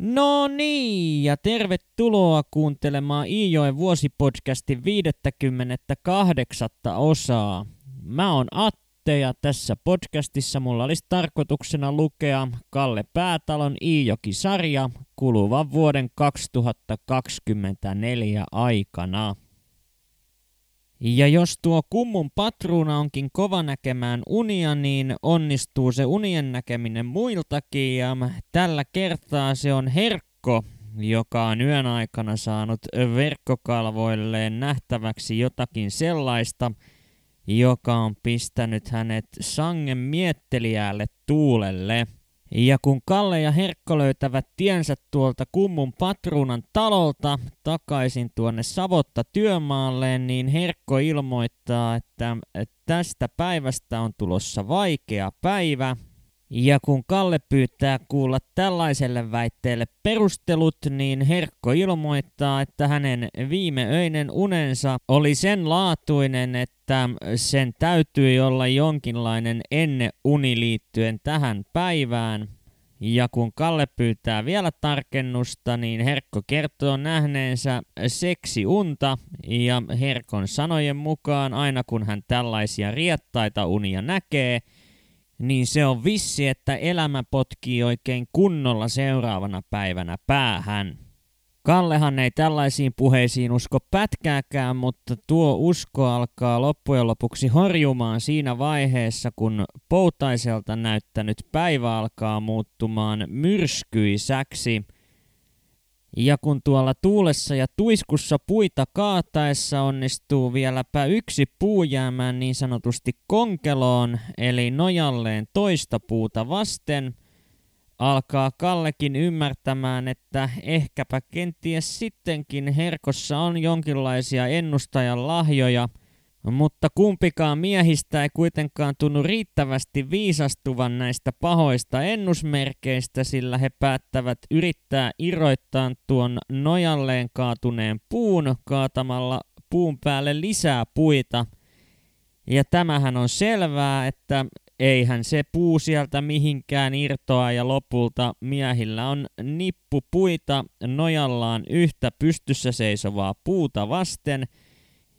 No niin, ja tervetuloa kuuntelemaan Iijoen vuosipodcastin 58. osaa. Mä oon Atte ja tässä podcastissa mulla olisi tarkoituksena lukea Kalle Päätalon Iijoki-sarja kuluvan vuoden 2024 aikana. Ja jos tuo kummun patruuna onkin kova näkemään unia, niin onnistuu se unien näkeminen muiltakin. Ja tällä kertaa se on Herkko, joka on yön aikana saanut verkkokalvoilleen nähtäväksi jotakin sellaista, joka on pistänyt hänet sangen miettelijälle tuulelle – ja kun Kalle ja Herkko löytävät tiensä tuolta kummun patruunan talolta takaisin tuonne Savotta työmaalle, niin Herkko ilmoittaa, että tästä päivästä on tulossa vaikea päivä – ja kun Kalle pyytää kuulla tällaiselle väitteelle perustelut, niin Herkko ilmoittaa, että hänen viimeöinen unensa oli sen laatuinen, että sen täytyi olla jonkinlainen enne uni liittyen tähän päivään. Ja kun Kalle pyytää vielä tarkennusta, niin Herkko kertoo nähneensä seksiunta, ja Herkon sanojen mukaan aina kun hän tällaisia riettaita unia näkee – niin se on vissi, että elämä potkii oikein kunnolla seuraavana päivänä päähän. Kallehan ei tällaisiin puheisiin usko pätkääkään, mutta tuo usko alkaa loppujen lopuksi horjumaan siinä vaiheessa, kun poutaiselta näyttänyt päivä alkaa muuttumaan myrskyisäksi – ja kun tuolla tuulessa ja tuiskussa puita kaataessa onnistuu vieläpä yksi puu jäämään niin sanotusti konkeloon, eli nojalleen toista puuta vasten, alkaa Kallekin ymmärtämään, että ehkäpä kenties sittenkin herkossa on jonkinlaisia ennustajan lahjoja – mutta kumpikaan miehistä ei kuitenkaan tunnu riittävästi viisastuvan näistä pahoista ennusmerkeistä, sillä he päättävät yrittää irroittaa tuon nojalleen kaatuneen puun kaatamalla puun päälle lisää puita. Ja tämähän on selvää, että eihän se puu sieltä mihinkään irtoa ja lopulta miehillä on nippu puita nojallaan yhtä pystyssä seisovaa puuta vasten –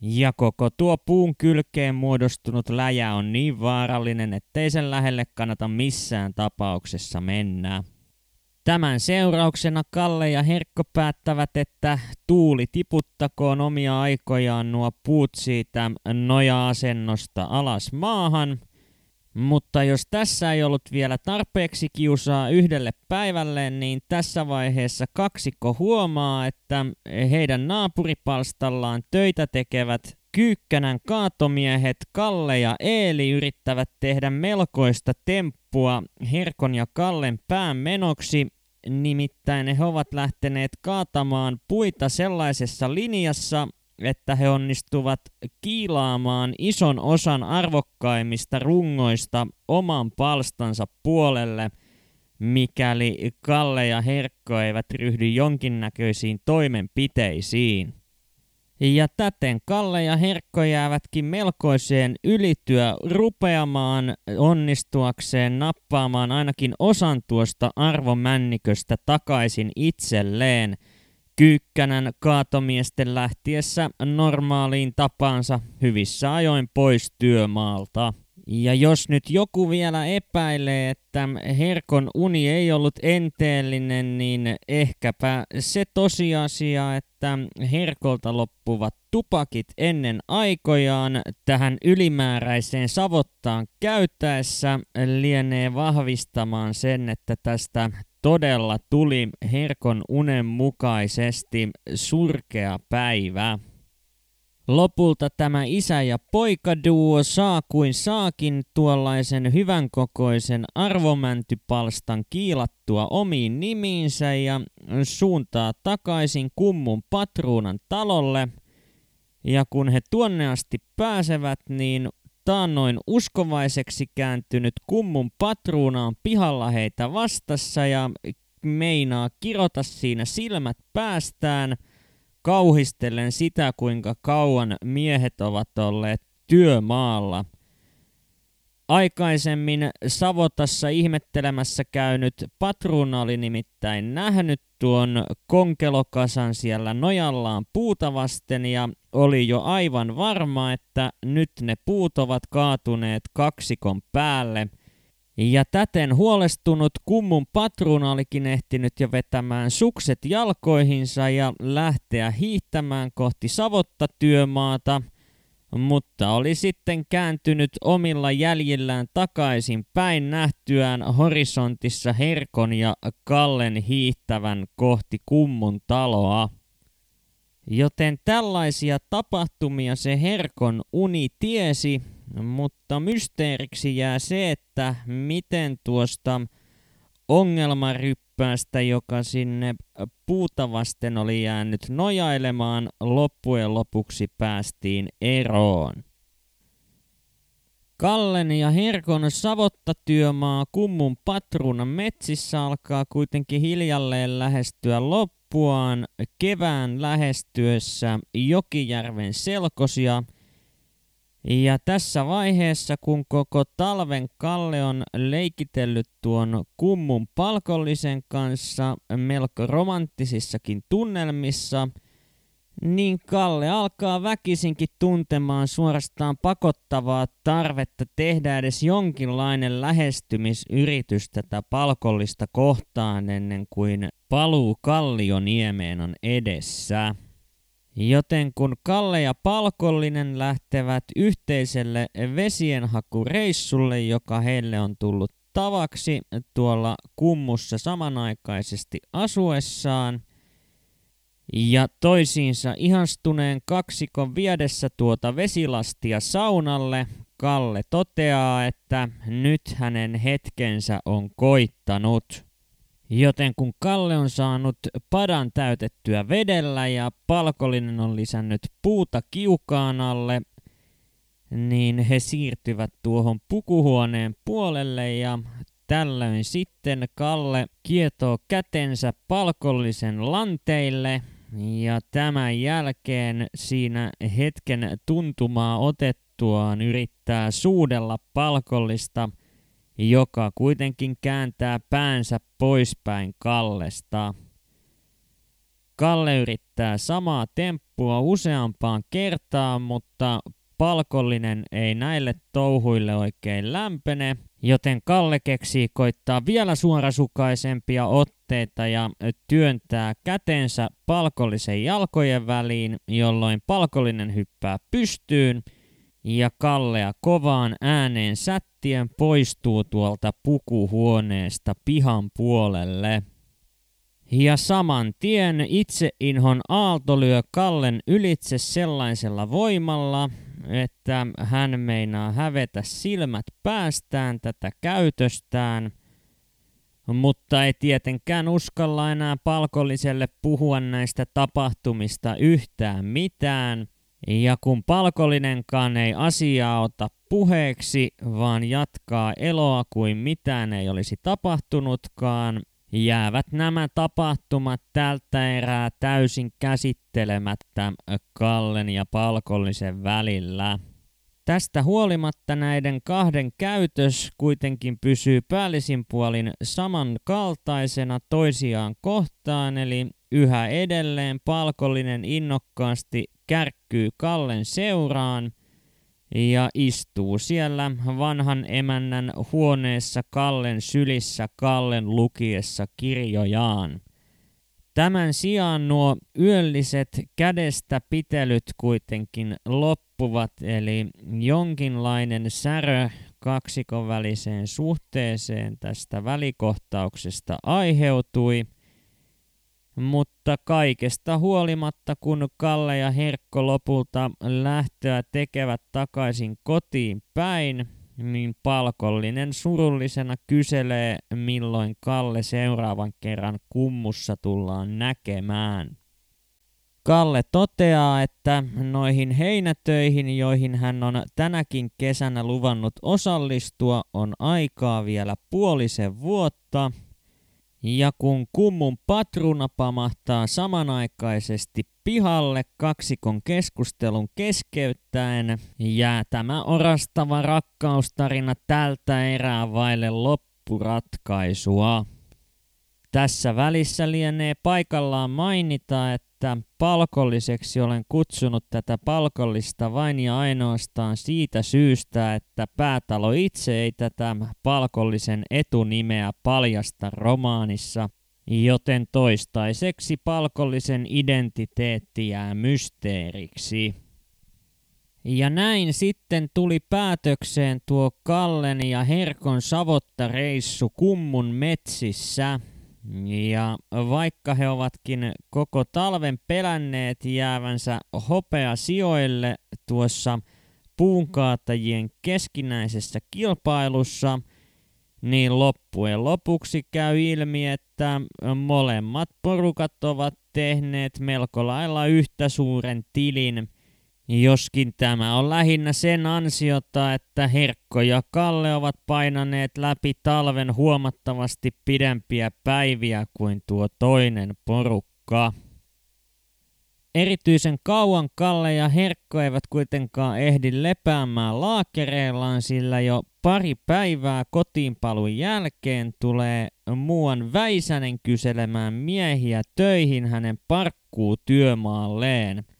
ja koko tuo puun kylkeen muodostunut läjä on niin vaarallinen, ettei sen lähelle kannata missään tapauksessa mennä. Tämän seurauksena Kalle ja Herkko päättävät, että tuuli tiputtakoon omia aikojaan nuo puut siitä noja-asennosta alas maahan – mutta jos tässä ei ollut vielä tarpeeksi kiusaa yhdelle päivälle, niin tässä vaiheessa kaksikko huomaa, että heidän naapuripalstallaan töitä tekevät Kyykkänän kaatomiehet Kalle ja Eeli yrittävät tehdä melkoista temppua Herkon ja Kallen pään menoksi, nimittäin he ovat lähteneet kaatamaan puita sellaisessa linjassa, että he onnistuvat kiilaamaan ison osan arvokkaimmista rungoista oman palstansa puolelle, mikäli Kalle ja Herkko eivät ryhdy jonkinnäköisiin toimenpiteisiin. Ja täten Kalle ja Herkko jäävätkin melkoiseen ylityö rupeamaan onnistuakseen nappaamaan ainakin osan tuosta arvomänniköstä takaisin itselleen – Kyykkänän kaatomiesten lähtiessä normaaliin tapaansa hyvissä ajoin pois työmaalta. Ja jos nyt joku vielä epäilee, että Herkon uni ei ollut enteellinen, niin ehkäpä se tosiasia, että Herkolta loppuvat tupakit ennen aikojaan tähän ylimääräiseen savottaan käyttäessä lienee vahvistamaan sen, että tästä todella tuli Herkon unen mukaisesti surkea päivä. Lopulta tämä isä ja poikaduo saa kuin saakin tuollaisen hyvän kokoisen arvomäntypalstan kiilattua omiin nimiinsä ja suuntaa takaisin kummun patruunan talolle. Ja kun he tuonne asti pääsevät, niin taannoin uskovaiseksi kääntynyt kummun patruuna on pihalla heitä vastassa ja meinaa kirota siinä silmät päästään kauhistellen sitä, kuinka kauan miehet ovat olleet työmaalla. Aikaisemmin Savotassa ihmettelemässä käynyt patruuna oli nimittäin nähnyt tuon konkelokasan siellä nojallaan puuta vasten ja oli jo aivan varma, että nyt ne puut ovat kaatuneet kaksikon päälle. Ja täten huolestunut kummun patruuna olikin ehtinyt jo vetämään sukset jalkoihinsa ja lähteä hiihtämään kohti Savotta työmaata – mutta oli sitten kääntynyt omilla jäljillään takaisin päin nähtyään horisontissa Herkon ja Kallen hiihtävän kohti kummun taloa. Joten tällaisia tapahtumia se Herkon uni tiesi, mutta mysteeriksi jää se, että miten tuosta ongelmaryppäästä, joka sinne puuta vasten oli jäänyt nojailemaan, loppujen lopuksi päästiin eroon. Kallen ja Herkon savotta työmaa kummun patruunan metsissä alkaa kuitenkin hiljalleen lähestyä loppuaan kevään lähestyessä Jokijärven selkosia – ja tässä vaiheessa, kun koko talven Kalle on leikitellyt tuon kummun palkollisen kanssa melko romanttisissakin tunnelmissa, niin Kalle alkaa väkisinkin tuntemaan suorastaan pakottavaa tarvetta tehdä edes jonkinlainen lähestymisyritys tätä palkollista kohtaan ennen kuin paluu Kallioniemeen on edessä. Joten kun Kalle ja Palkollinen lähtevät yhteiselle vesienhakureissulle, joka heille on tullut tavaksi tuolla kummussa samanaikaisesti asuessaan, ja toisiinsa ihastuneen kaksikon viedessä tuota vesilastia saunalle, Kalle toteaa, että nyt hänen hetkensä on koittanut. Joten kun Kalle on saanut padan täytettyä vedellä ja palkollinen on lisännyt puuta kiukaan alle, niin he siirtyvät tuohon pukuhuoneen puolelle ja tällöin sitten Kalle kietoo kätensä palkollisen lanteille. Ja tämän jälkeen siinä hetken tuntumaa otettuaan yrittää suudella palkollista – joka kuitenkin kääntää päänsä poispäin Kallesta. Kalle yrittää samaa temppua useampaan kertaan, mutta palkollinen ei näille touhuille oikein lämpene, joten Kalle keksii koittaa vielä suorasukaisempia otteita ja työntää kätensä palkollisen jalkojen väliin, jolloin palkollinen hyppää pystyyn – ja Kallea kovaan ääneen sättien poistuu tuolta pukuhuoneesta pihan puolelle. Ja saman tien inhon aalto lyö Kallen ylitse sellaisella voimalla, että hän meinaa hävetä silmät päästään tätä käytöstään, mutta ei tietenkään uskalla enää palkolliselle puhua näistä tapahtumista yhtään mitään – ja kun palkollinenkaan ei asiaa ota puheeksi, vaan jatkaa eloa kuin mitään ei olisi tapahtunutkaan, jäävät nämä tapahtumat tältä erää täysin käsittelemättä Kallen ja palkollisen välillä. Tästä huolimatta näiden kahden käytös kuitenkin pysyy päällisin puolin samankaltaisena toisiaan kohtaan, eli yhä edelleen palkollinen innokkaasti kärkkyy Kallen seuraan ja istuu siellä vanhan emännän huoneessa Kallen sylissä Kallen lukiessa kirjojaan. Tämän sijaan nuo yölliset kädestä pitelyt kuitenkin loppuvat, eli jonkinlainen särö kaksikon väliseen suhteeseen tästä välikohtauksesta aiheutui – mutta kaikesta huolimatta, kun Kalle ja Herkko lopulta lähtöä tekevät takaisin kotiin päin, niin palkollinen surullisena kyselee, milloin Kalle seuraavan kerran kummussa tullaan näkemään. Kalle toteaa, että noihin heinätöihin, joihin hän on tänäkin kesänä luvannut osallistua, on aikaa vielä puolisen vuotta – Ja kun kummun patruna pamahtaa samanaikaisesti pihalle kaksikon keskustelun keskeyttäen, jää tämä orastava rakkaustarina tältä erää vaille loppuratkaisua. Tässä välissä lienee paikallaan mainita, että palkolliseksi olen kutsunut tätä palkollista vain ja ainoastaan siitä syystä, että päätalo itse ei tätä palkollisen etunimeä paljasta romaanissa, joten toistaiseksi palkollisen identiteetti jää mysteeriksi. Ja näin sitten tuli päätökseen tuo Kallen ja Herkon savottareissu kummun metsissä – ja vaikka he ovatkin koko talven pelänneet jäävänsä hopea sijoille tuossa puunkaatajien keskinäisessä kilpailussa, niin loppujen lopuksi käy ilmi, että molemmat porukat ovat tehneet melko lailla yhtä suuren tilin Joskin tämä on lähinnä sen ansiota, että Herkko ja Kalle ovat painaneet läpi talven huomattavasti pidempiä päiviä kuin tuo toinen porukka. Erityisen kauan Kalle ja Herkko eivät kuitenkaan ehdi lepäämään laakereillaan, sillä jo pari päivää kotiinpalun jälkeen tulee muuan Väisänen kyselemään miehiä töihin hänen parkkuu työmaalleen –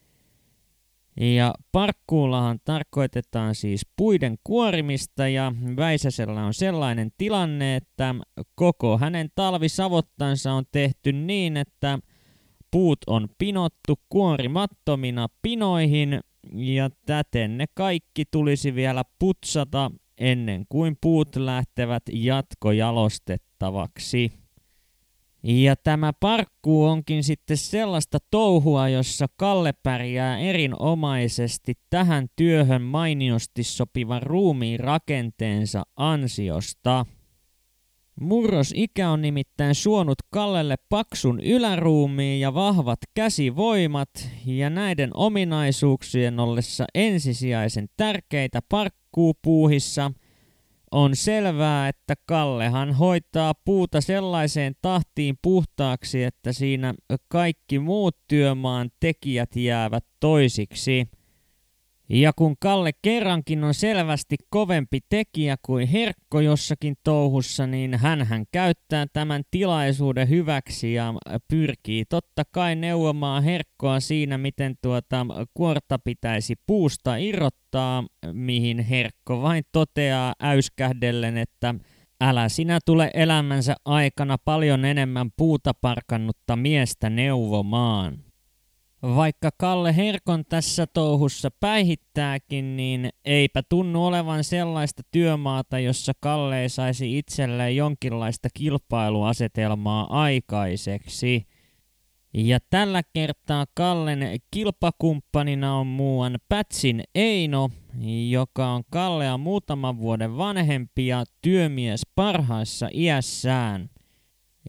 ja parkkuullahan tarkoitetaan siis puiden kuorimista ja Väisäsellä on sellainen tilanne, että koko hänen talvisavottansa on tehty niin, että puut on pinottu kuorimattomina pinoihin ja täten ne kaikki tulisi vielä putsata ennen kuin puut lähtevät jatkojalostettavaksi. Ja tämä parkku onkin sitten sellaista touhua, jossa Kalle pärjää erinomaisesti tähän työhön mainiosti sopivan ruumiin rakenteensa ansiosta. Murrosikä on nimittäin suonut Kallelle paksun yläruumiin ja vahvat käsivoimat, ja näiden ominaisuuksien ollessa ensisijaisen tärkeitä parkkuupuuhissa – on selvää, että Kallehan hoitaa puuta sellaiseen tahtiin puhtaaksi, että siinä kaikki muut työmaan tekijät jäävät toisiksi. Ja kun Kalle kerrankin on selvästi kovempi tekijä kuin Herkko jossakin touhussa, niin hän käyttää tämän tilaisuuden hyväksi ja pyrkii totta kai neuvomaan Herkkoa siinä, miten tuota kuorta pitäisi puusta irrottaa, mihin Herkko vain toteaa äyskähdellen, että älä sinä tule elämänsä aikana paljon enemmän puuta parkannutta miestä neuvomaan. Vaikka Kalle Herkon tässä touhussa päihittääkin, niin eipä tunnu olevan sellaista työmaata, jossa Kalle ei saisi itselleen jonkinlaista kilpailuasetelmaa aikaiseksi. Ja tällä kertaa Kallen kilpakumppanina on muuan Pätsin Eino, joka on Kallea muutaman vuoden vanhempi ja työmies parhaissa iässään.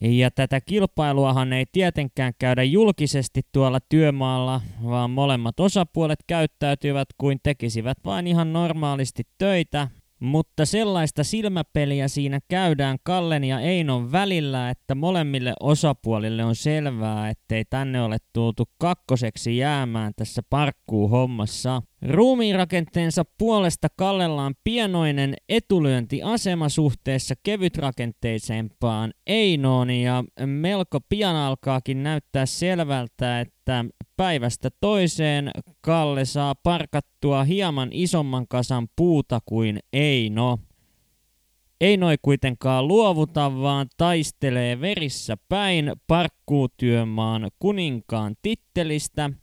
Ja tätä kilpailuahan ei tietenkään käydä julkisesti tuolla työmaalla, vaan molemmat osapuolet käyttäytyvät kuin tekisivät vain ihan normaalisti töitä, mutta sellaista silmäpeliä siinä käydään Kallen ja Einon välillä, että molemmille osapuolille on selvää, ettei tänne ole tultu kakkoseksi jäämään tässä parkkuu-hommassa. Ruumiinrakenteensa puolesta Kallella on pienoinen etulyöntiasema suhteessa kevytrakenteisempaan Einoon ja melko pian alkaakin näyttää selvältä, että päivästä toiseen Kalle saa parkattua hieman isomman kasan puuta kuin Eino. Ei kuitenkaan luovuta, vaan taistelee verissä päin parkkuutyömaan kuninkaan tittelistä –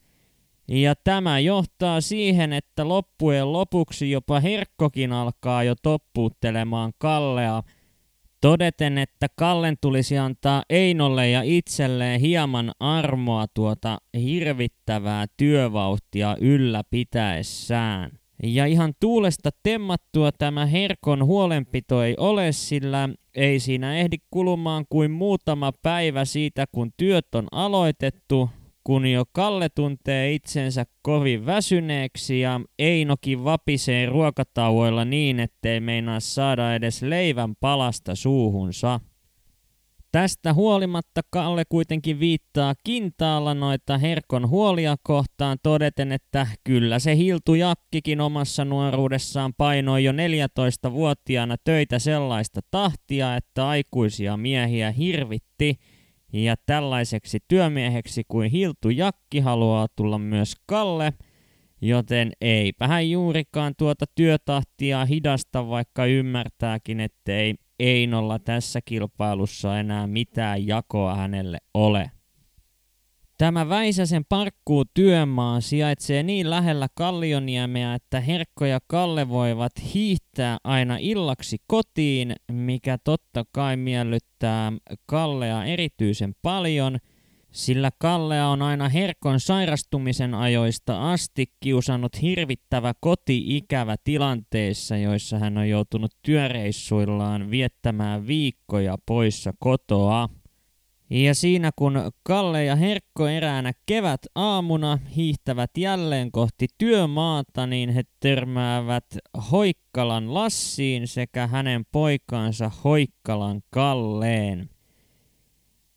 ja tämä johtaa siihen, että loppujen lopuksi jopa Herkkokin alkaa jo toppuuttelemaan Kallea, todeten, että Kallen tulisi antaa Einolle ja itselleen hieman armoa tuota hirvittävää työvauhtia ylläpitäessään. Ja ihan tuulesta temmattua tämä Herkon huolenpito ei ole, sillä ei siinä ehdi kulumaan kuin muutama päivä siitä, kun työt on aloitettu, kun jo Kalle tuntee itsensä kovin väsyneeksi ja Einokin vapisee ruokatauoilla niin, ettei meinaa saada edes leivän palasta suuhunsa. Tästä huolimatta Kalle kuitenkin viittaa kintaalla noita Herkon huolia kohtaan todeten, että kyllä se Hiltu Jakkikin omassa nuoruudessaan painoi jo 14-vuotiaana töitä sellaista tahtia, että aikuisia miehiä hirvitti ja tällaiseksi työmieheksi kuin Hiltu Jakki haluaa tulla myös Kalle, joten eipä hän juurikaan tuota työtahtia hidasta, vaikka ymmärtääkin, ettei Einolla tässä kilpailussa enää mitään jakoa hänelle ole. Tämä Väisäsen parkkuu työmaa sijaitsee niin lähellä Kallioniemeä, että Herkko ja Kalle voivat hiihtää aina illaksi kotiin, mikä totta kai miellyttää Kallea erityisen paljon – sillä Kallea on aina herkon sairastumisen ajoista asti kiusannut hirvittävä koti-ikävä tilanteissa, joissa hän on joutunut työreissuillaan viettämään viikkoja poissa kotoa. Ja siinä kun Kalle ja Herkko eräänä kevät aamuna hiihtävät jälleen kohti työmaata, niin he törmäävät Hoikkalan Lassiin sekä hänen poikaansa Hoikkalan Kalleen.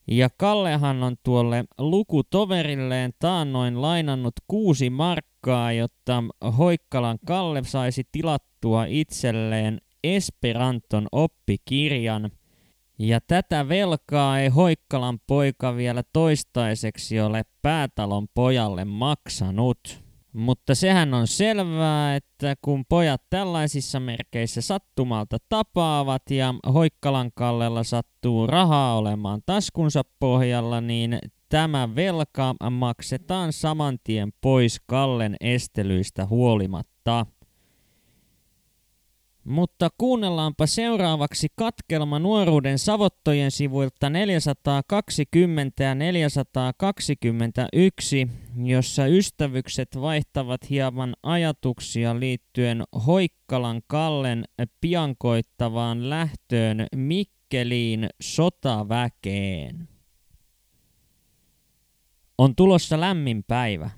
Ja Kallehan on tuolle lukutoverilleen taannoin lainannut kuusi markkaa, jotta Hoikkalan Kalle saisi tilattua itselleen Esperanton oppikirjan. Ja tätä velkaa ei Hoikkalan poika vielä toistaiseksi ole päätalon pojalle maksanut. Mutta sehän on selvää, että kun pojat tällaisissa merkeissä sattumalta tapaavat ja Hoikkalan Kallella sattuu rahaa olemaan taskunsa pohjalla, niin tämä velka maksetaan saman tien pois Kallen estelyistä huolimatta. Mutta kuunnellaanpa seuraavaksi katkelma nuoruuden savottojen sivuilta 420 ja 421, jossa ystävykset vaihtavat hieman ajatuksia liittyen Hoikkalan Kallen piankoittavaan lähtöön Mikkeliin sotaväkeen. On tulossa lämmin päivä.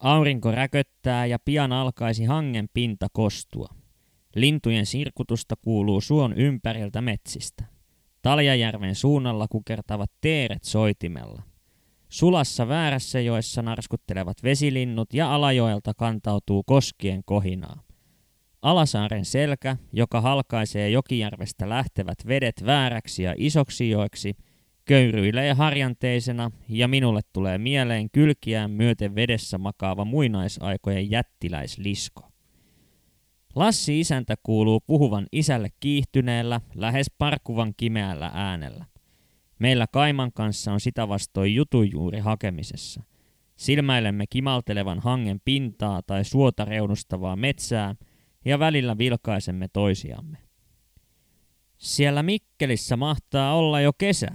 Aurinko räköttää ja pian alkaisi hangen pinta kostua. Lintujen sirkutusta kuuluu suon ympäriltä metsistä. Taljajärven suunnalla kukertavat teeret soitimella. Sulassa väärässä joessa narskuttelevat vesilinnut ja alajoelta kantautuu koskien kohinaa. Alasaaren selkä, joka halkaisee Jokijärvestä lähtevät vedet vääräksi ja isoksi joiksi, köyryilee harjanteisena ja minulle tulee mieleen kylkiään myöten vedessä makaava muinaisaikojen jättiläislisko. Lassi isäntä kuuluu puhuvan isälle kiihtyneellä, lähes parkuvan kimeällä äänellä. Meillä Kaiman kanssa on sitä vastoin jutujuuri hakemisessa. Silmäilemme kimaltelevan hangen pintaa tai suota reunustavaa metsää ja välillä vilkaisemme toisiamme. Siellä Mikkelissä mahtaa olla jo kesä.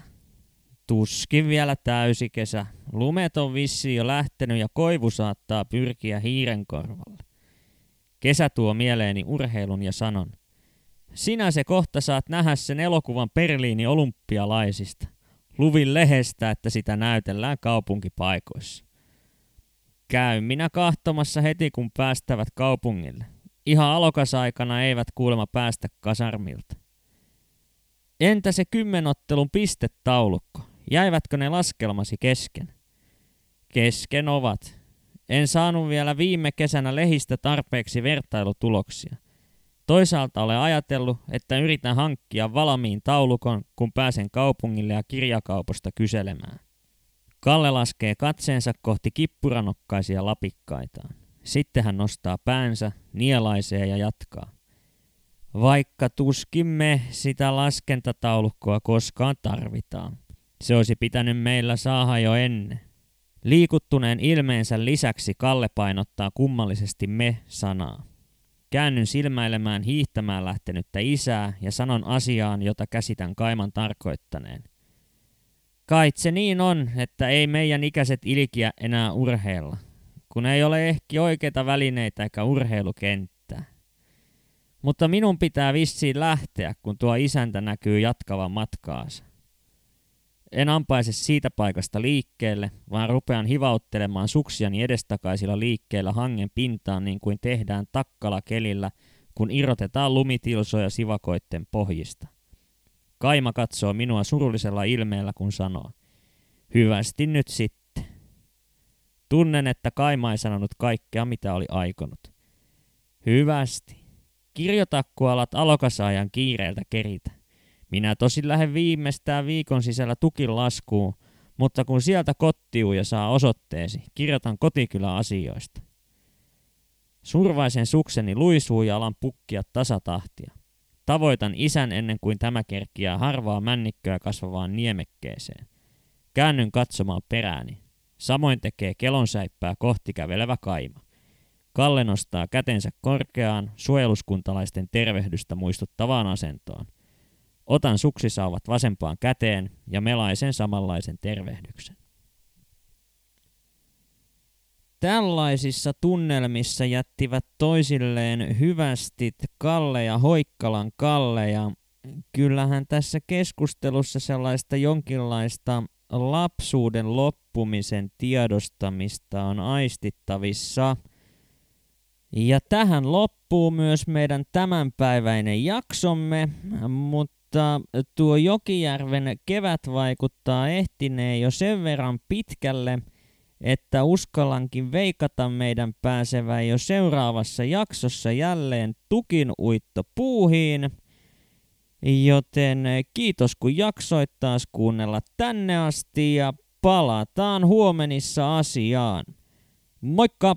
Tuskin vielä täysi kesä. Lumet on vissi jo lähtenyt ja koivu saattaa pyrkiä hiiren korvalle. Kesä tuo mieleeni urheilun ja sanon. Sinä se kohta saat nähdä sen elokuvan Berliini olympialaisista. Luvin lehestä, että sitä näytellään kaupunkipaikoissa. Käy minä kahtomassa heti, kun päästävät kaupungille. Ihan alokasaikana eivät kuulemma päästä kasarmilta. Entä se kymmenottelun pistetaulukko? Jäivätkö ne laskelmasi kesken? Kesken ovat. En saanut vielä viime kesänä lehistä tarpeeksi vertailutuloksia. Toisaalta olen ajatellut, että yritän hankkia valmiin taulukon, kun pääsen kaupungille ja kirjakauposta kyselemään. Kalle laskee katseensa kohti kippuranokkaisia lapikkaitaan. Sitten hän nostaa päänsä, nielaisee ja jatkaa. Vaikka tuskin me sitä laskentataulukkoa koskaan tarvitaan. Se olisi pitänyt meillä saada jo ennen. Liikuttuneen ilmeensä lisäksi Kalle painottaa kummallisesti me-sanaa. Käännyn silmäilemään hiihtämään lähtenyttä isää ja sanon asiaan, jota käsitän kaiman tarkoittaneen. Kait se niin on, että ei meidän ikäiset ilkiä enää urheilla, kun ei ole ehkä oikeita välineitä eikä urheilukenttää. Mutta minun pitää vissiin lähteä, kun tuo isäntä näkyy jatkavan matkaansa. En ampaise siitä paikasta liikkeelle, vaan rupean hivauttelemaan suksiani edestakaisilla liikkeellä hangen pintaan niin kuin tehdään takkala kelillä, kun irrotetaan lumitilsoja sivakoitten pohjista. Kaima katsoo minua surullisella ilmeellä, kun sanoo. Hyvästi nyt sitten. Tunnen, että Kaima ei sanonut kaikkea, mitä oli aikonut. Hyvästi. Kirjoita, kun alat alokasaajan kiireeltä keritä. Minä tosin lähden viimeistään viikon sisällä tukin laskuun, mutta kun sieltä kottiuu ja saa osoitteesi, kirjoitan kotikylä asioista. Survaisen sukseni luisuu ja alan pukkia tasatahtia. Tavoitan isän ennen kuin tämä kerkiää harvaa männikköä kasvavaan niemekkeeseen. Käännyn katsomaan perääni. Samoin tekee kelonsäippää kohti kävelevä kaima. Kalle nostaa kätensä korkeaan, suojeluskuntalaisten tervehdystä muistuttavaan asentoon. Otan suksisauvat vasempaan käteen ja melaisen samanlaisen tervehdyksen. Tällaisissa tunnelmissa jättivät toisilleen hyvästit Kalle ja Hoikkalan Kalle ja kyllähän tässä keskustelussa sellaista jonkinlaista lapsuuden loppumisen tiedostamista on aistittavissa. Ja tähän loppuu myös meidän tämänpäiväinen jaksomme, mutta tuo Jokijärven kevät vaikuttaa ehtineen jo sen verran pitkälle – että uskallankin veikata meidän pääsevän jo seuraavassa jaksossa jälleen tukin uitto puuhiin. Joten kiitos kun jaksoit taas kuunnella tänne asti ja palataan huomenissa asiaan. Moikka!